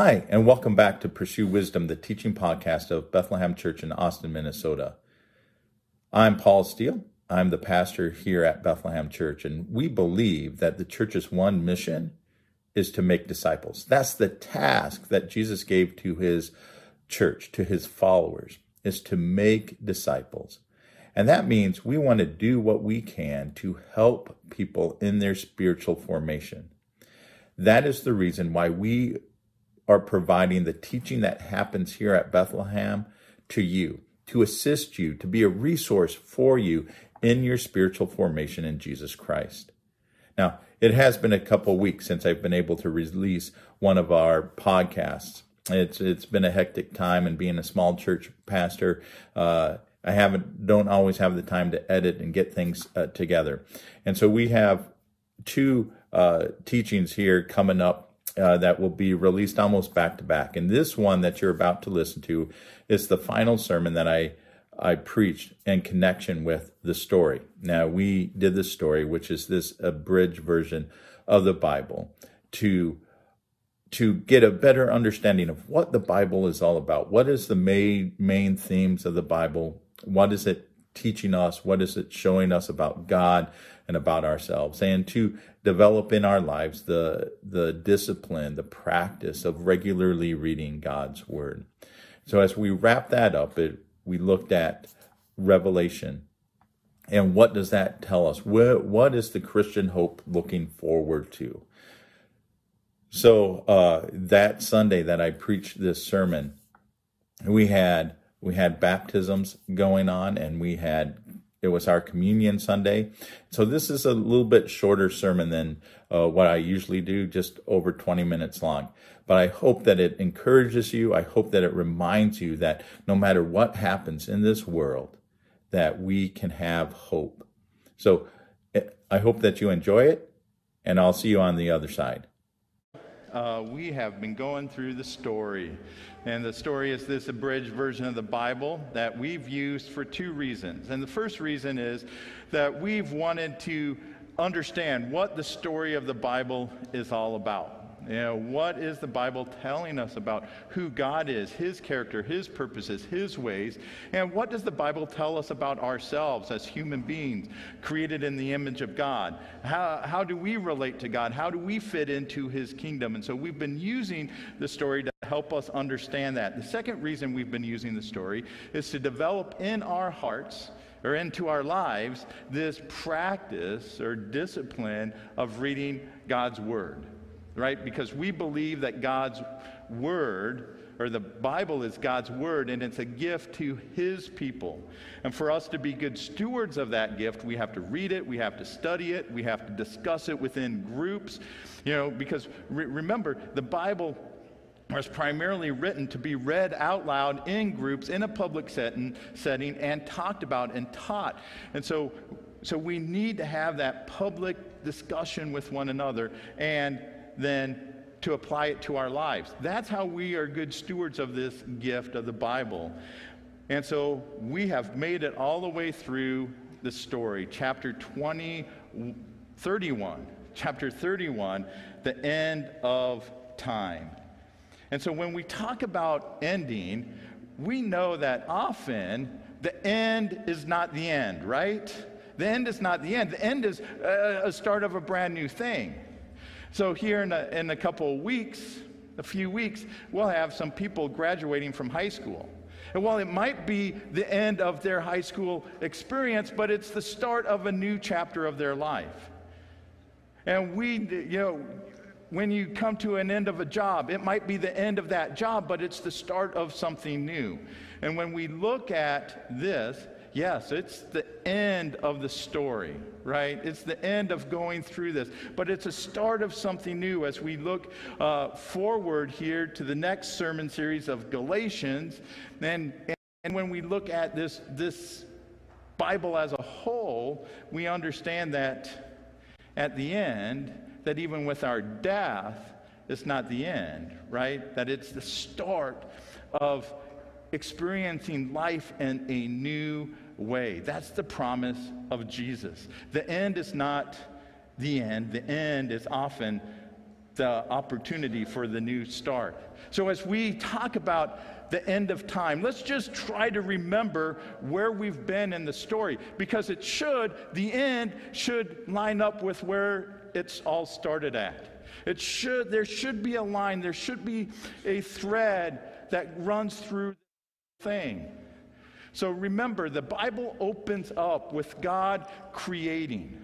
Hi, and welcome back to Pursue Wisdom, the teaching podcast of Bethlehem Church in Austin, Minnesota. I'm Paul Steele. I'm the pastor here at Bethlehem Church, and we believe that the church's one mission is to make disciples. That's the task that Jesus gave to his church, to his followers, is to make disciples. And that means we want to do what we can to help people in their spiritual formation. That is the reason why we are providing the teaching that happens here at Bethlehem to you, to assist you, to be a resource for you in your spiritual formation in Jesus Christ. Now, it has been a couple weeks since I've been able to release one of our podcasts. It's it's been a hectic time, and being a small church pastor, uh, I haven't don't always have the time to edit and get things uh, together. And so we have two uh, teachings here coming up uh, that will be released almost back to back. And this one that you're about to listen to is the final sermon that I I preached in connection with the story. Now we did the story, which is this abridged version of the Bible, to to get a better understanding of what the Bible is all about. What is the main main themes of the Bible? What is it teaching us? What is it showing us about God and about ourselves? And to develop in our lives the the discipline, the practice of regularly reading God's word. So as we wrap that up, it, we looked at Revelation. And what does that tell us? What, what is the Christian hope looking forward to? So uh, that Sunday that I preached this sermon, we had we had baptisms going on, and we had it was our communion Sunday. So this is a little bit shorter sermon than uh, what I usually do, just over 20 minutes long. But I hope that it encourages you. I hope that it reminds you that no matter what happens in this world, that we can have hope. So eh, I hope that you enjoy it, and I'll see you on the other side uh, we have been going through the story. And the story is this abridged version of the Bible that we've used for two reasons. And the first reason is that we've wanted to understand what the story of the Bible is all about. You know, what is the Bible telling us about who God is, His character, His purposes, His ways? And what does the Bible tell us about ourselves as human beings created in the image of God? How, how do we relate to God? How do we fit into His kingdom? And so we've been using the story to help us understand that. The second reason we've been using the story is to develop in our hearts or into our lives this practice or discipline of reading God's Word right? Because we believe that God's word or the Bible is God's word and it's a gift to his people. And for us to be good stewards of that gift, we have to read it, we have to study it, we have to discuss it within groups. You know, because re- remember, the Bible was primarily written to be read out loud in groups in a public setting, setting and talked about and taught. And so so we need to have that public discussion with one another and then to apply it to our lives. That's how we are good stewards of this gift of the Bible. And so we have made it all the way through the story, chapter 20, 31. Chapter 31, the end of time. And so when we talk about ending, we know that often the end is not the end, right? The end is not the end. The end is a start of a brand new thing. So, here in a, in a couple of weeks, a few weeks, we'll have some people graduating from high school. And while it might be the end of their high school experience, but it's the start of a new chapter of their life. And we, you know, when you come to an end of a job, it might be the end of that job, but it's the start of something new. And when we look at this, Yes, it's the end of the story, right? It's the end of going through this. But it's a start of something new as we look uh, forward here to the next sermon series of Galatians. And, and when we look at this, this Bible as a whole, we understand that at the end, that even with our death, it's not the end, right? That it's the start of experiencing life in a new way. That's the promise of Jesus. The end is not the end, the end is often the opportunity for the new start. So, as we talk about the end of time, let's just try to remember where we've been in the story because it should, the end should line up with where it's all started at. It should, there should be a line, there should be a thread that runs through thing. So remember, the Bible opens up with God creating.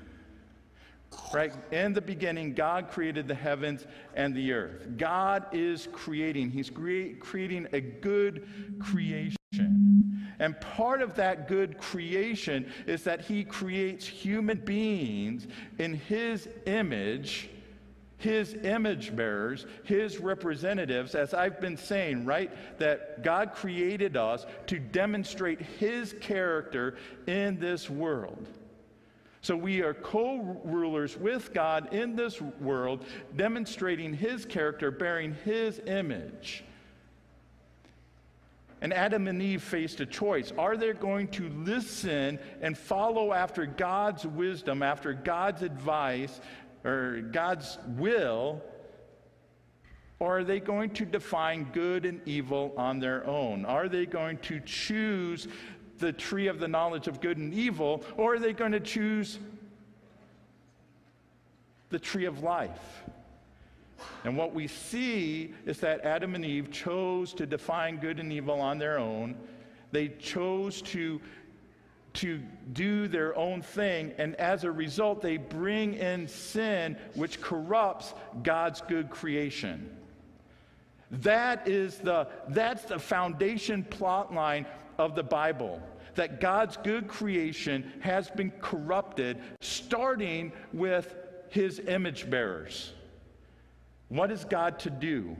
Right? In the beginning, God created the heavens and the earth. God is creating, He's cre- creating a good creation. And part of that good creation is that He creates human beings in His image his image bearers, his representatives, as I've been saying, right? That God created us to demonstrate his character in this world. So we are co rulers with God in this world, demonstrating his character, bearing his image. And Adam and Eve faced a choice. Are they going to listen and follow after God's wisdom, after God's advice, or God's will? Or are they going to define good and evil on their own? Are they going to choose the tree of the knowledge of good and evil, or are they going to choose the tree of life? And what we see is that Adam and Eve chose to define good and evil on their own. They chose to, to do their own thing, and as a result, they bring in sin which corrupts God's good creation. That is the, that's the foundation plot line of the Bible. That God's good creation has been corrupted, starting with his image bearers. What is God to do?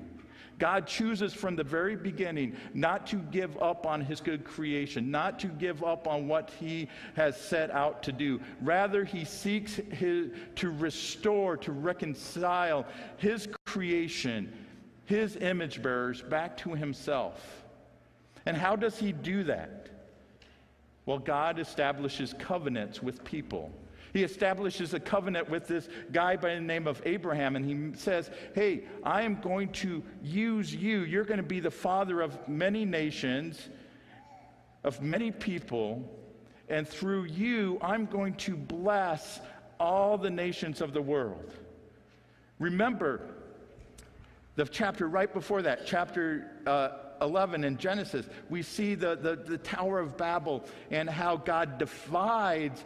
God chooses from the very beginning not to give up on his good creation, not to give up on what he has set out to do. Rather, he seeks his, to restore, to reconcile his creation, his image bearers, back to himself. And how does he do that? Well, God establishes covenants with people. He establishes a covenant with this guy by the name of Abraham, and he says, Hey, I am going to use you. You're going to be the father of many nations, of many people, and through you, I'm going to bless all the nations of the world. Remember, the chapter right before that, chapter uh, 11 in Genesis, we see the, the, the Tower of Babel and how God divides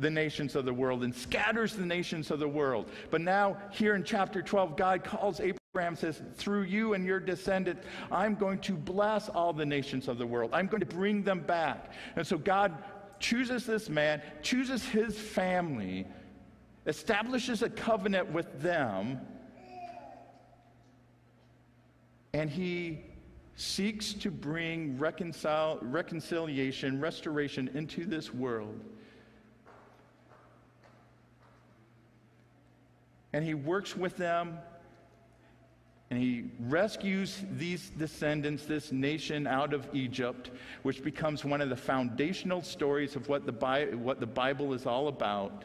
the nations of the world and scatters the nations of the world. But now, here in chapter 12, God calls Abraham, says, Through you and your descendants, I'm going to bless all the nations of the world. I'm going to bring them back. And so God chooses this man, chooses his family, establishes a covenant with them, and he seeks to bring reconciliation, restoration into this world. And he works with them and he rescues these descendants, this nation, out of Egypt, which becomes one of the foundational stories of what the, Bi- what the Bible is all about.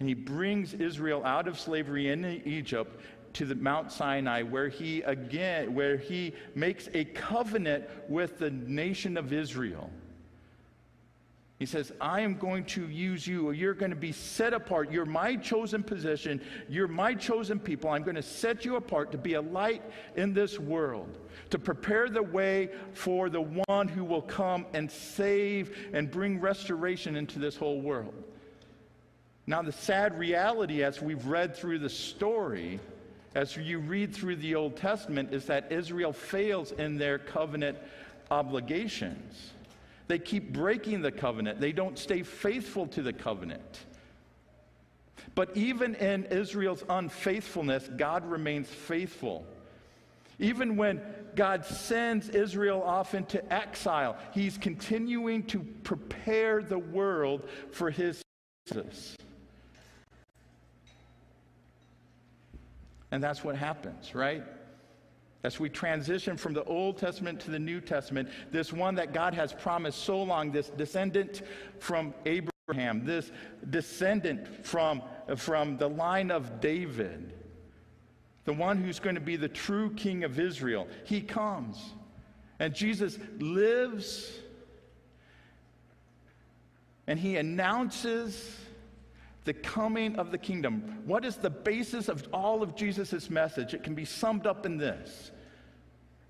And he brings Israel out of slavery in Egypt to the Mount Sinai, where he again, where he makes a covenant with the nation of Israel. He says, I am going to use you. You're going to be set apart. You're my chosen position. You're my chosen people. I'm going to set you apart to be a light in this world, to prepare the way for the one who will come and save and bring restoration into this whole world. Now, the sad reality, as we've read through the story, as you read through the Old Testament, is that Israel fails in their covenant obligations. They keep breaking the covenant, they don't stay faithful to the covenant. But even in Israel's unfaithfulness, God remains faithful. Even when God sends Israel off into exile, He's continuing to prepare the world for His Jesus. And that's what happens, right? As we transition from the Old Testament to the New Testament, this one that God has promised so long, this descendant from Abraham, this descendant from, from the line of David, the one who's going to be the true king of Israel. He comes. And Jesus lives and he announces the coming of the kingdom. What is the basis of all of Jesus' message? It can be summed up in this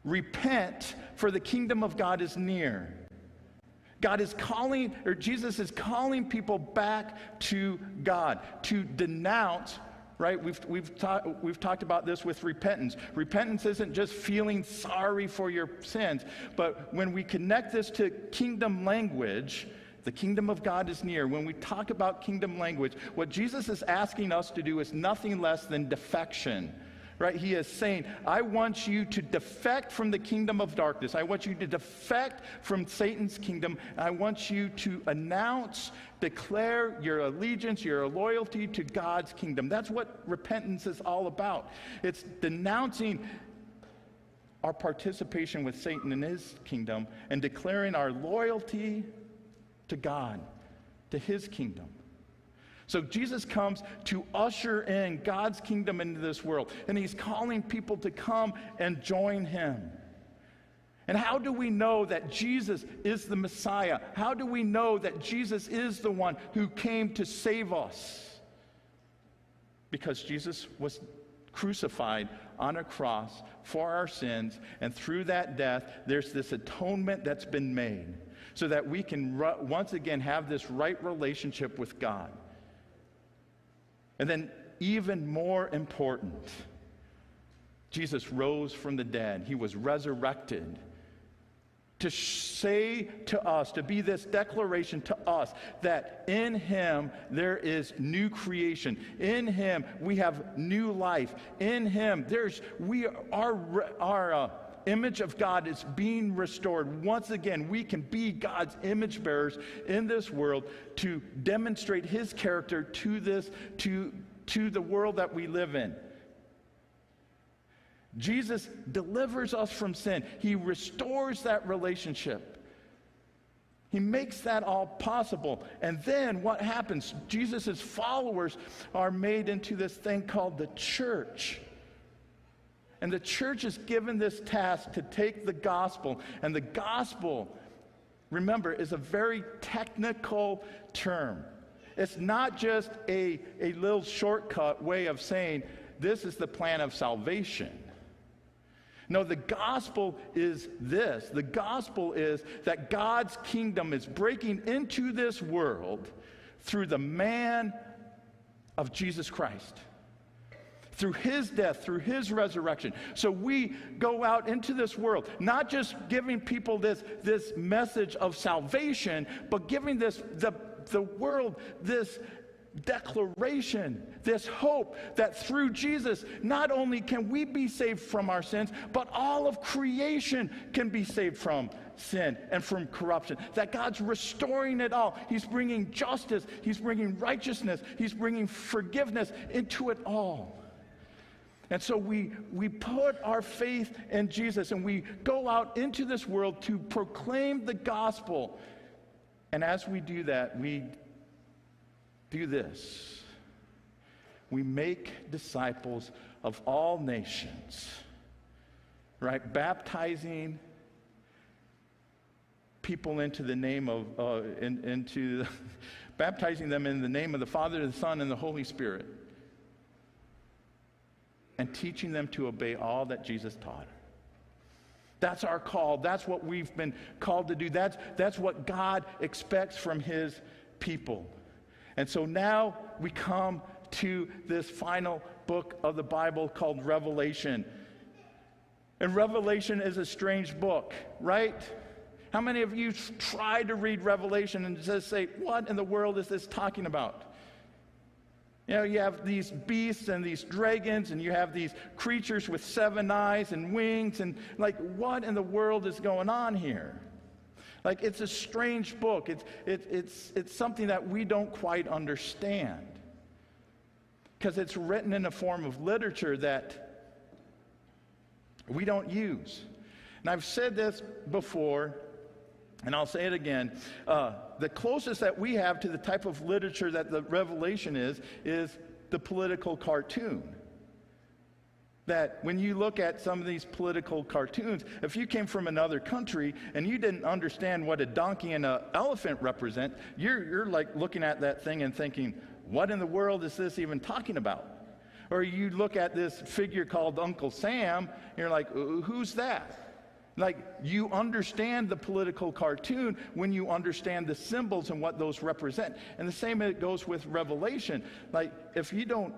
Repent, for the kingdom of God is near. God is calling, or Jesus is calling people back to God to denounce right? We've, we've, ta- we've talked about this with repentance. Repentance isn't just feeling sorry for your sins, but when we connect this to kingdom language, the kingdom of God is near. When we talk about kingdom language, what Jesus is asking us to do is nothing less than defection right? He is saying, I want you to defect from the kingdom of darkness. I want you to defect from Satan's kingdom. I want you to announce, declare your allegiance, your loyalty to God's kingdom. That's what repentance is all about. It's denouncing our participation with Satan in his kingdom and declaring our loyalty to God, to his kingdom. So Jesus comes to usher in God's kingdom into this world, and he's calling people to come and join him. And how do we know that Jesus is the Messiah? How do we know that Jesus is the one who came to save us? Because Jesus was crucified on a cross for our sins, and through that death, there's this atonement that's been made so that we can once again have this right relationship with God. And then, even more important, Jesus rose from the dead, he was resurrected. To say to us, to be this declaration to us that in Him there is new creation. In Him we have new life. In Him there's, we, our, our, uh, image of God is being restored. Once again, we can be God's image bearers in this world to demonstrate his character to this, to, to the world that we live in. Jesus delivers us from sin. He restores that relationship. He makes that all possible. And then what happens? Jesus' followers are made into this thing called the church. And the church is given this task to take the gospel. And the gospel, remember, is a very technical term. It's not just a, a little shortcut way of saying this is the plan of salvation. No, the gospel is this the gospel is that God's kingdom is breaking into this world through the man of Jesus Christ through his death, through his resurrection. So we go out into this world, not just giving people this, this message of salvation, but giving this the, the world this declaration, this hope that through Jesus, not only can we be saved from our sins, but all of creation can be saved from sin and from corruption. That God's restoring it all. He's bringing justice, He's bringing righteousness, He's bringing forgiveness into it all. And so we, we put our faith in Jesus and we go out into this world to proclaim the gospel. And as we do that, we do this we make disciples of all nations, right? Baptizing people into the name of, uh, in, into, baptizing them in the name of the Father, the Son, and the Holy Spirit and teaching them to obey all that Jesus taught. That's our call. That's what we've been called to do. That's, that's what God expects from his people. And so now we come to this final book of the Bible called Revelation. And Revelation is a strange book, right? How many of you tried to read Revelation and just say, What in the world is this talking about? You know, you have these beasts and these dragons, and you have these creatures with seven eyes and wings, and like, what in the world is going on here? Like, it's a strange book. It's, it, it's, it's something that we don't quite understand because it's written in a form of literature that we don't use. And I've said this before, and I'll say it again. Uh, the closest that we have to the type of literature that the Revelation is, is the political cartoon. that when you look at some of these political cartoons, if you came from another country and you didn't understand what a donkey and an elephant represent, you're, you're like looking at that thing and thinking, what in the world is this even talking about? Or you look at this figure called Uncle Sam, and you're like, who's that? Like, you understand the political cartoon when you understand the symbols and what those represent. And the same goes with Revelation. Like, if you don't,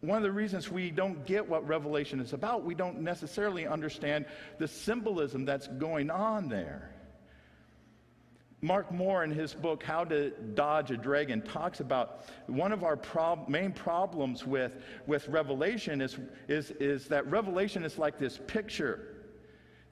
one of the reasons we don't get what Revelation is about, we don't necessarily understand the symbolism that's going on there. Mark Moore, in his book, How to Dodge a Dragon, talks about one of our prob- main problems with, with Revelation is, is, is that Revelation is like this picture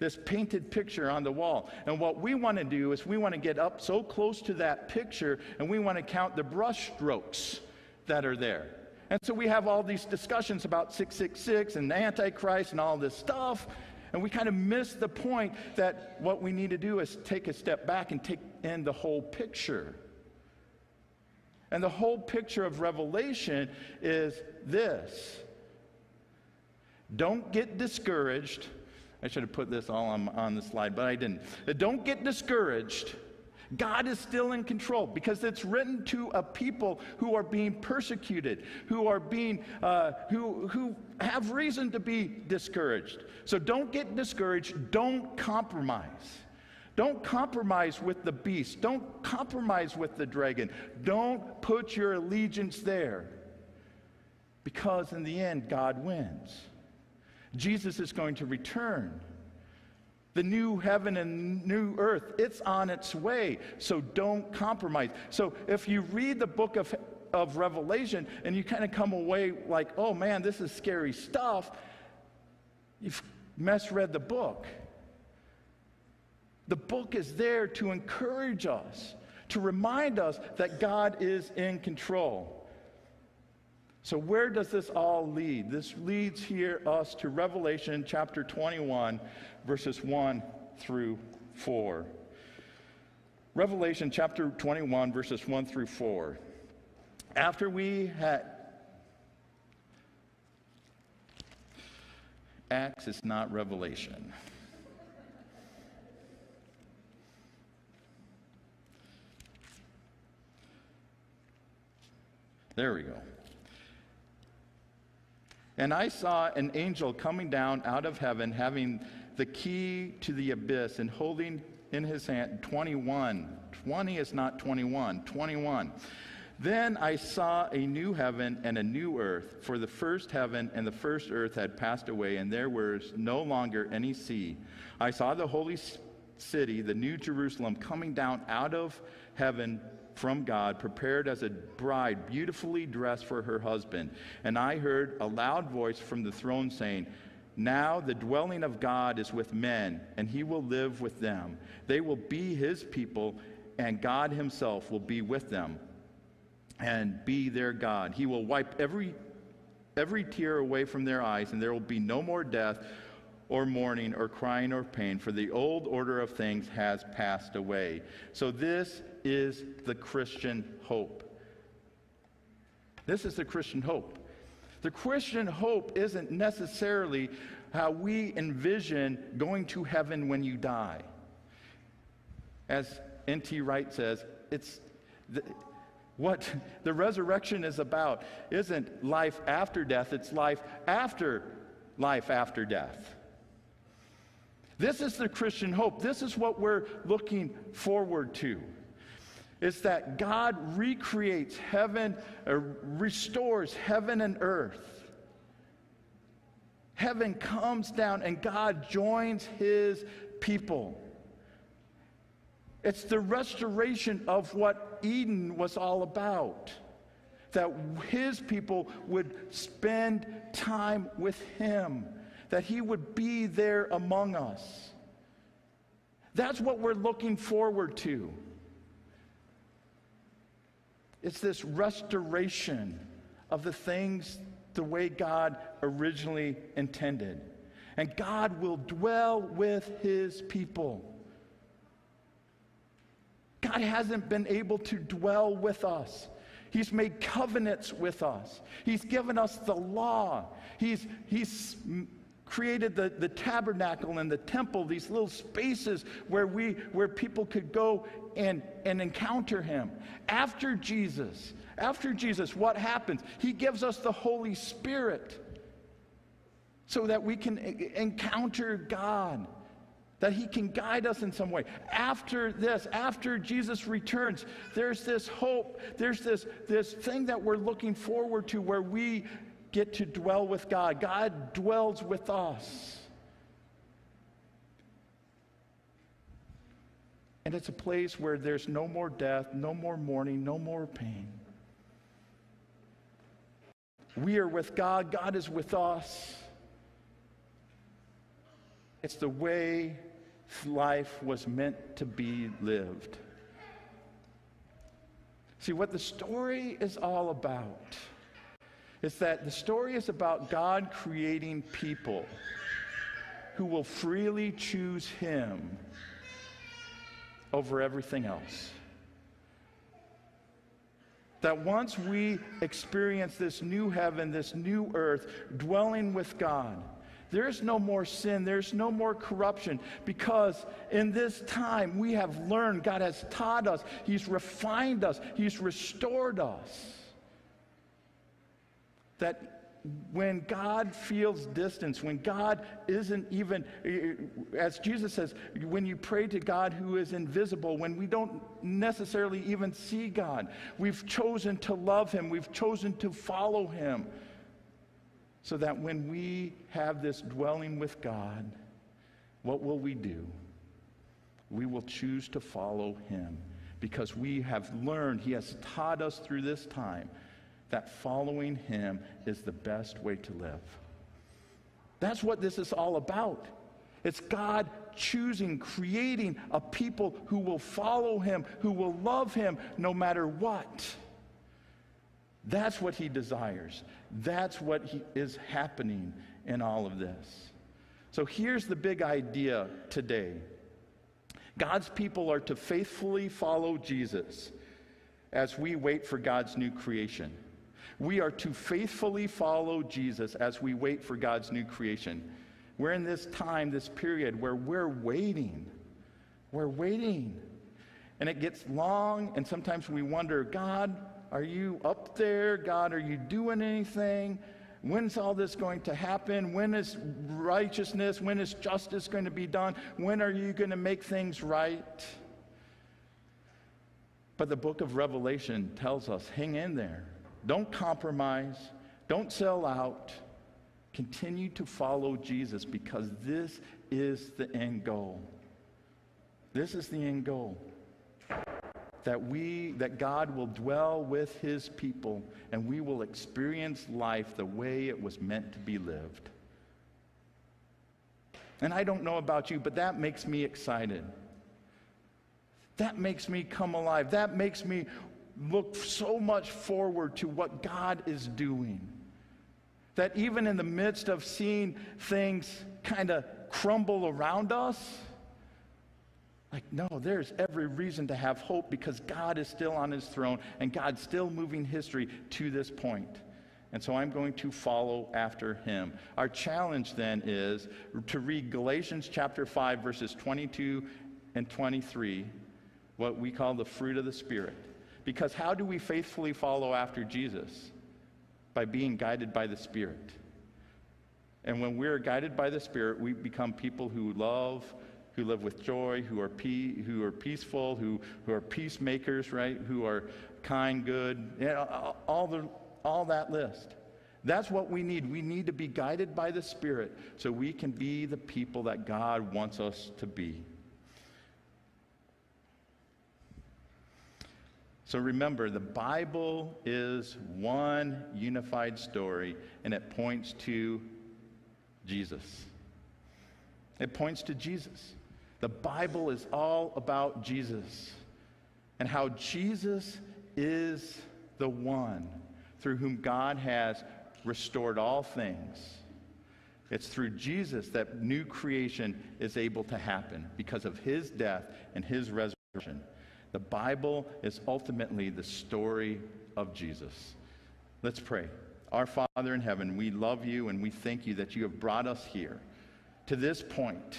this painted picture on the wall. And what we want to do is we want to get up so close to that picture and we want to count the brush strokes that are there. And so we have all these discussions about 666 and Antichrist and all this stuff. And we kind of miss the point that what we need to do is take a step back and take in the whole picture. And the whole picture of Revelation is this don't get discouraged I should have put this all on, on the slide, but I didn't. Don't get discouraged. God is still in control because it's written to a people who are being persecuted, who are being, uh, who, who have reason to be discouraged. So don't get discouraged. Don't compromise. Don't compromise with the beast. Don't compromise with the dragon. Don't put your allegiance there because in the end, God wins. Jesus is going to return. The new heaven and new earth, it's on its way. So don't compromise. So if you read the book of, of Revelation and you kind of come away like, oh man, this is scary stuff, you've misread the book. The book is there to encourage us, to remind us that God is in control. So, where does this all lead? This leads here us to Revelation chapter 21, verses 1 through 4. Revelation chapter 21, verses 1 through 4. After we had. Acts is not Revelation. There we go. And I saw an angel coming down out of heaven, having the key to the abyss and holding in his hand 21. 20 is not 21, 21. Then I saw a new heaven and a new earth, for the first heaven and the first earth had passed away, and there was no longer any sea. I saw the holy city, the new Jerusalem, coming down out of heaven from God, prepared as a bride, beautifully dressed for her husband. And I heard a loud voice from the throne saying, Now the dwelling of God is with men, and he will live with them. They will be his people, and God himself will be with them and be their God. He will wipe every every tear away from their eyes, and there will be no more death or mourning or crying or pain, for the old order of things has passed away. So, this is the Christian hope. This is the Christian hope. The Christian hope isn't necessarily how we envision going to heaven when you die. As N.T. Wright says, it's the, what the resurrection is about isn't life after death, it's life after life after death. This is the Christian hope. This is what we're looking forward to. It's that God recreates heaven, or restores heaven and earth. Heaven comes down and God joins his people. It's the restoration of what Eden was all about. That his people would spend time with him that He would be there among us. That's what we're looking forward to. It's this restoration of the things the way God originally intended. And God will dwell with his people. God hasn't been able to dwell with us. He's made covenants with us. He's given us the law. He's, he's created the, the tabernacle and the temple, these little spaces where, we, where people could go and, and encounter him. After Jesus, after Jesus, what happens? He gives us the Holy Spirit so that we can encounter God that he can guide us in some way. After this, after Jesus returns, there's this hope, there's this, this thing that we're looking forward to where we get to dwell with God. God dwells with us. And it's a place where there's no more death, no more mourning, no more pain. We are with God, God is with us. It's the way life was meant to be lived. See, what the story is all about is that the story is about God creating people who will freely choose Him over everything else. That once we experience this new heaven, this new earth, dwelling with God, there's no more sin. There's no more corruption because in this time we have learned, God has taught us, He's refined us, He's restored us. That when God feels distance, when God isn't even, as Jesus says, when you pray to God who is invisible, when we don't necessarily even see God, we've chosen to love Him, we've chosen to follow Him so that when we have this dwelling with God, what will we do? We will choose to follow him because we have learned, he has taught us through this time that following him is the best way to live. That's what this is all about. It's God choosing, creating a people who will follow him, who will love him no matter what. That's what he desires. That's what he, is happening in all of this. So here's the big idea today God's people are to faithfully follow Jesus as we wait for God's new creation. We are to faithfully follow Jesus as we wait for God's new creation. We're in this time, this period where we're waiting. We're waiting. And it gets long, and sometimes we wonder, God, are you up there? God, are you doing anything? When's all this going to happen? When is righteousness? When is justice going to be done? When are you going to make things right? But the book of Revelation tells us hang in there. Don't compromise. Don't sell out. Continue to follow Jesus because this is the end goal. This is the end goal that we that God will dwell with his people and we will experience life the way it was meant to be lived. And I don't know about you, but that makes me excited. That makes me come alive. That makes me look so much forward to what God is doing. That even in the midst of seeing things kind of crumble around us, like, no, there's every reason to have hope because God is still on his throne and God's still moving history to this point. And so I'm going to follow after him. Our challenge then is to read Galatians chapter 5, verses 22 and 23, what we call the fruit of the Spirit. Because how do we faithfully follow after Jesus? By being guided by the Spirit. And when we're guided by the Spirit, we become people who love who live with joy, who are, pe- who are peaceful, who, who are peacemakers, right? Who are kind, good, you know, all, the, all that list. That's what we need. We need to be guided by the Spirit so we can be the people that God wants us to be. So remember, the Bible is one unified story, and it points to Jesus. It points to Jesus. The Bible is all about Jesus and how Jesus is the one through whom God has restored all things. It's through Jesus that new creation is able to happen because of his death and his resurrection. The Bible is ultimately the story of Jesus. Let's pray. Our Father in heaven, we love you and we thank you that you have brought us here to this point.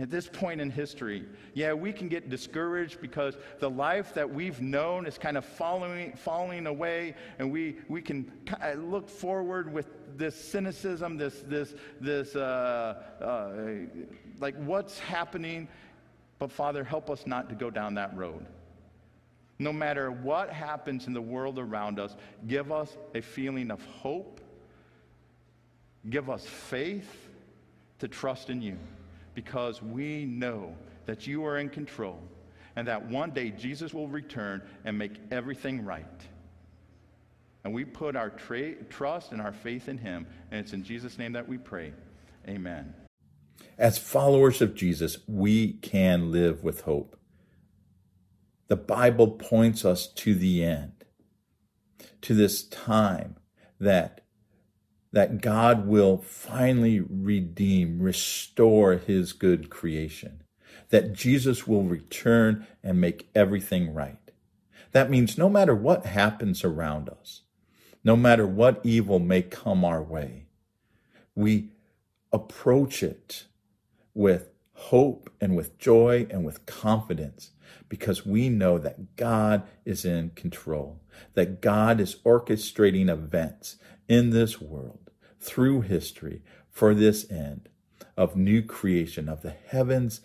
At this point in history, yeah, we can get discouraged because the life that we've known is kind of falling, falling away, and we, we can look forward with this cynicism, this, this, this uh, uh, like what's happening. But Father, help us not to go down that road. No matter what happens in the world around us, give us a feeling of hope, give us faith to trust in you because we know that you are in control and that one day Jesus will return and make everything right. And we put our tra- trust and our faith in him. And it's in Jesus' name that we pray. Amen. As followers of Jesus, we can live with hope. The Bible points us to the end, to this time that that God will finally redeem, restore his good creation, that Jesus will return and make everything right. That means no matter what happens around us, no matter what evil may come our way, we approach it with hope and with joy and with confidence because we know that God is in control, that God is orchestrating events in this world through history for this end of new creation of the heavens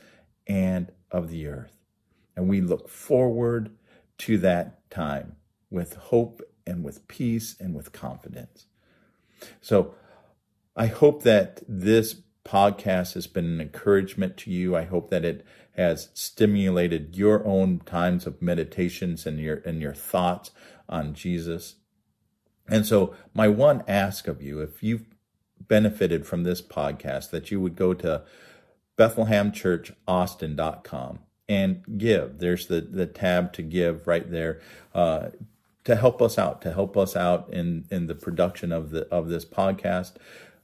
and of the earth. And we look forward to that time with hope and with peace and with confidence. So I hope that this podcast has been an encouragement to you. I hope that it has stimulated your own times of meditations and your and your thoughts on Jesus. And so, my one ask of you, if you've benefited from this podcast, that you would go to BethlehemChurchAustin.com and give. There's the, the tab to give right there uh, to help us out, to help us out in, in the production of the of this podcast.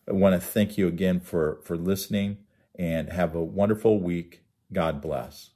I want to thank you again for, for listening and have a wonderful week. God bless.